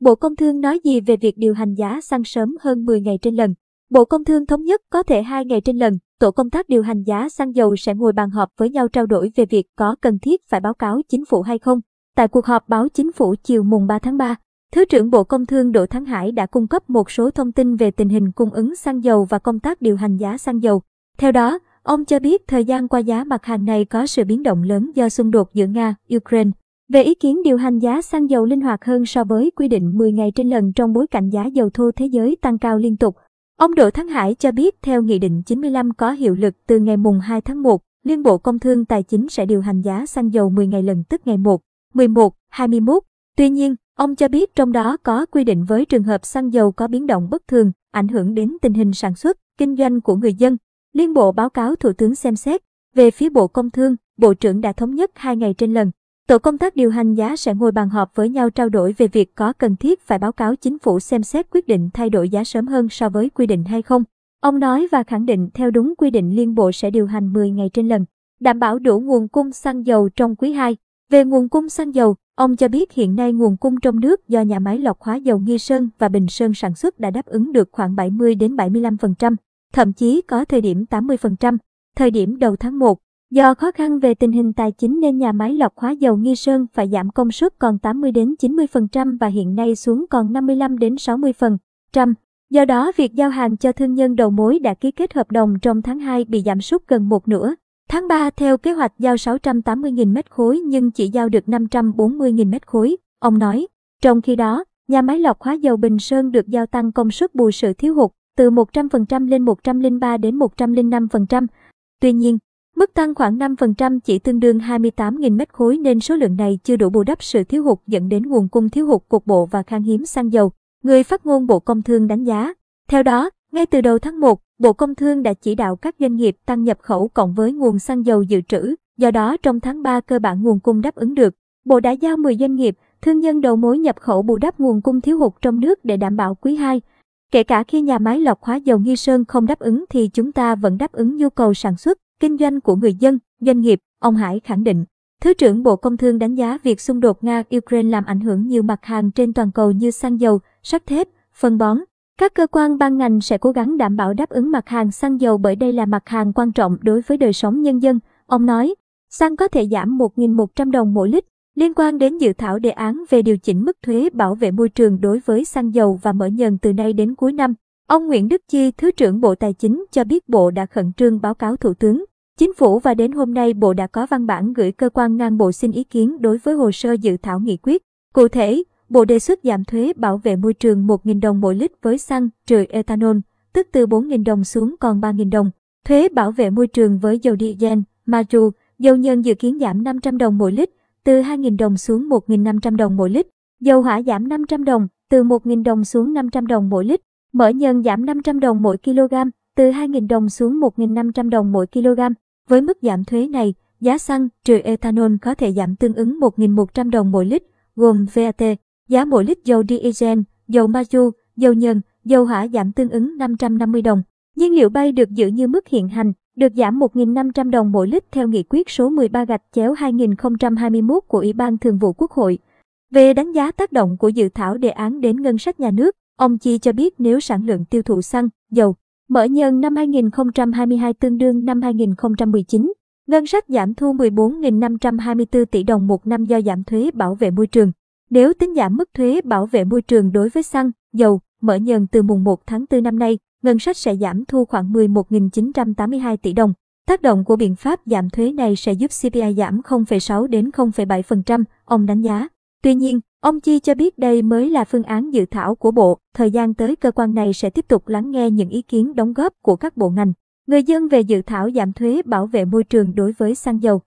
Bộ Công Thương nói gì về việc điều hành giá xăng sớm hơn 10 ngày trên lần? Bộ Công Thương thống nhất có thể 2 ngày trên lần, tổ công tác điều hành giá xăng dầu sẽ ngồi bàn họp với nhau trao đổi về việc có cần thiết phải báo cáo chính phủ hay không. Tại cuộc họp báo chính phủ chiều mùng 3 tháng 3, Thứ trưởng Bộ Công Thương Đỗ Thắng Hải đã cung cấp một số thông tin về tình hình cung ứng xăng dầu và công tác điều hành giá xăng dầu. Theo đó, ông cho biết thời gian qua giá mặt hàng này có sự biến động lớn do xung đột giữa Nga, Ukraine. Về ý kiến điều hành giá xăng dầu linh hoạt hơn so với quy định 10 ngày trên lần trong bối cảnh giá dầu thô thế giới tăng cao liên tục, ông Đỗ Thắng Hải cho biết theo Nghị định 95 có hiệu lực từ ngày mùng 2 tháng 1, Liên Bộ Công Thương Tài chính sẽ điều hành giá xăng dầu 10 ngày lần tức ngày 1, 11, 21. Tuy nhiên, ông cho biết trong đó có quy định với trường hợp xăng dầu có biến động bất thường, ảnh hưởng đến tình hình sản xuất, kinh doanh của người dân. Liên Bộ báo cáo Thủ tướng xem xét. Về phía Bộ Công Thương, Bộ trưởng đã thống nhất hai ngày trên lần. Tổ công tác điều hành giá sẽ ngồi bàn họp với nhau trao đổi về việc có cần thiết phải báo cáo chính phủ xem xét quyết định thay đổi giá sớm hơn so với quy định hay không. Ông nói và khẳng định theo đúng quy định liên bộ sẽ điều hành 10 ngày trên lần, đảm bảo đủ nguồn cung xăng dầu trong quý 2. Về nguồn cung xăng dầu, ông cho biết hiện nay nguồn cung trong nước do nhà máy lọc hóa dầu Nghi Sơn và Bình Sơn sản xuất đã đáp ứng được khoảng 70 đến 75%, thậm chí có thời điểm 80%. Thời điểm đầu tháng 1, Do khó khăn về tình hình tài chính nên nhà máy lọc hóa dầu Nghi Sơn phải giảm công suất còn 80 đến 90% và hiện nay xuống còn 55 đến 60%. Do đó, việc giao hàng cho thương nhân đầu mối đã ký kết hợp đồng trong tháng 2 bị giảm sút gần một nửa. Tháng 3 theo kế hoạch giao 680.000 mét khối nhưng chỉ giao được 540.000 mét khối, ông nói. Trong khi đó, nhà máy lọc hóa dầu Bình Sơn được giao tăng công suất bù sự thiếu hụt từ 100% lên 103 đến 105%. Tuy nhiên, Mức tăng khoảng 5% chỉ tương đương 28.000 mét khối nên số lượng này chưa đủ bù đắp sự thiếu hụt dẫn đến nguồn cung thiếu hụt cục bộ và khan hiếm xăng dầu. Người phát ngôn Bộ Công Thương đánh giá. Theo đó, ngay từ đầu tháng 1, Bộ Công Thương đã chỉ đạo các doanh nghiệp tăng nhập khẩu cộng với nguồn xăng dầu dự trữ. Do đó, trong tháng 3 cơ bản nguồn cung đáp ứng được. Bộ đã giao 10 doanh nghiệp, thương nhân đầu mối nhập khẩu bù đắp nguồn cung thiếu hụt trong nước để đảm bảo quý 2. Kể cả khi nhà máy lọc hóa dầu Nghi Sơn không đáp ứng thì chúng ta vẫn đáp ứng nhu cầu sản xuất kinh doanh của người dân, doanh nghiệp, ông Hải khẳng định. Thứ trưởng Bộ Công Thương đánh giá việc xung đột Nga-Ukraine làm ảnh hưởng nhiều mặt hàng trên toàn cầu như xăng dầu, sắt thép, phân bón. Các cơ quan ban ngành sẽ cố gắng đảm bảo đáp ứng mặt hàng xăng dầu bởi đây là mặt hàng quan trọng đối với đời sống nhân dân. Ông nói, xăng có thể giảm 1.100 đồng mỗi lít. Liên quan đến dự thảo đề án về điều chỉnh mức thuế bảo vệ môi trường đối với xăng dầu và mỡ nhờn từ nay đến cuối năm, ông Nguyễn Đức Chi, Thứ trưởng Bộ Tài chính cho biết Bộ đã khẩn trương báo cáo Thủ tướng. Chính phủ và đến hôm nay Bộ đã có văn bản gửi cơ quan ngang bộ xin ý kiến đối với hồ sơ dự thảo nghị quyết. Cụ thể, Bộ đề xuất giảm thuế bảo vệ môi trường 1.000 đồng mỗi lít với xăng trừ ethanol, tức từ 4.000 đồng xuống còn 3.000 đồng. Thuế bảo vệ môi trường với dầu diesel, maru, dầu nhân dự kiến giảm 500 đồng mỗi lít, từ 2.000 đồng xuống 1.500 đồng mỗi lít. Dầu hỏa giảm 500 đồng, từ 1.000 đồng xuống 500 đồng mỗi lít. Mỡ nhân giảm 500 đồng mỗi kg, từ 2.000 đồng xuống 1.500 đồng mỗi kg. Với mức giảm thuế này, giá xăng trừ ethanol có thể giảm tương ứng 1.100 đồng mỗi lít, gồm VAT, giá mỗi lít dầu diesel, dầu mazu, dầu nhân, dầu hỏa giảm tương ứng 550 đồng. Nhiên liệu bay được giữ như mức hiện hành, được giảm 1.500 đồng mỗi lít theo nghị quyết số 13 gạch chéo 2021 của Ủy ban Thường vụ Quốc hội. Về đánh giá tác động của dự thảo đề án đến ngân sách nhà nước, ông Chi cho biết nếu sản lượng tiêu thụ xăng, dầu, Mở nhân năm 2022 tương đương năm 2019, ngân sách giảm thu 14.524 tỷ đồng một năm do giảm thuế bảo vệ môi trường. Nếu tính giảm mức thuế bảo vệ môi trường đối với xăng, dầu, mở nhân từ mùng 1 tháng 4 năm nay, ngân sách sẽ giảm thu khoảng 11.982 tỷ đồng. Tác động của biện pháp giảm thuế này sẽ giúp CPI giảm 0,6 đến 0,7%, ông đánh giá. Tuy nhiên, Ông Chi cho biết đây mới là phương án dự thảo của Bộ, thời gian tới cơ quan này sẽ tiếp tục lắng nghe những ý kiến đóng góp của các bộ ngành, người dân về dự thảo giảm thuế bảo vệ môi trường đối với xăng dầu.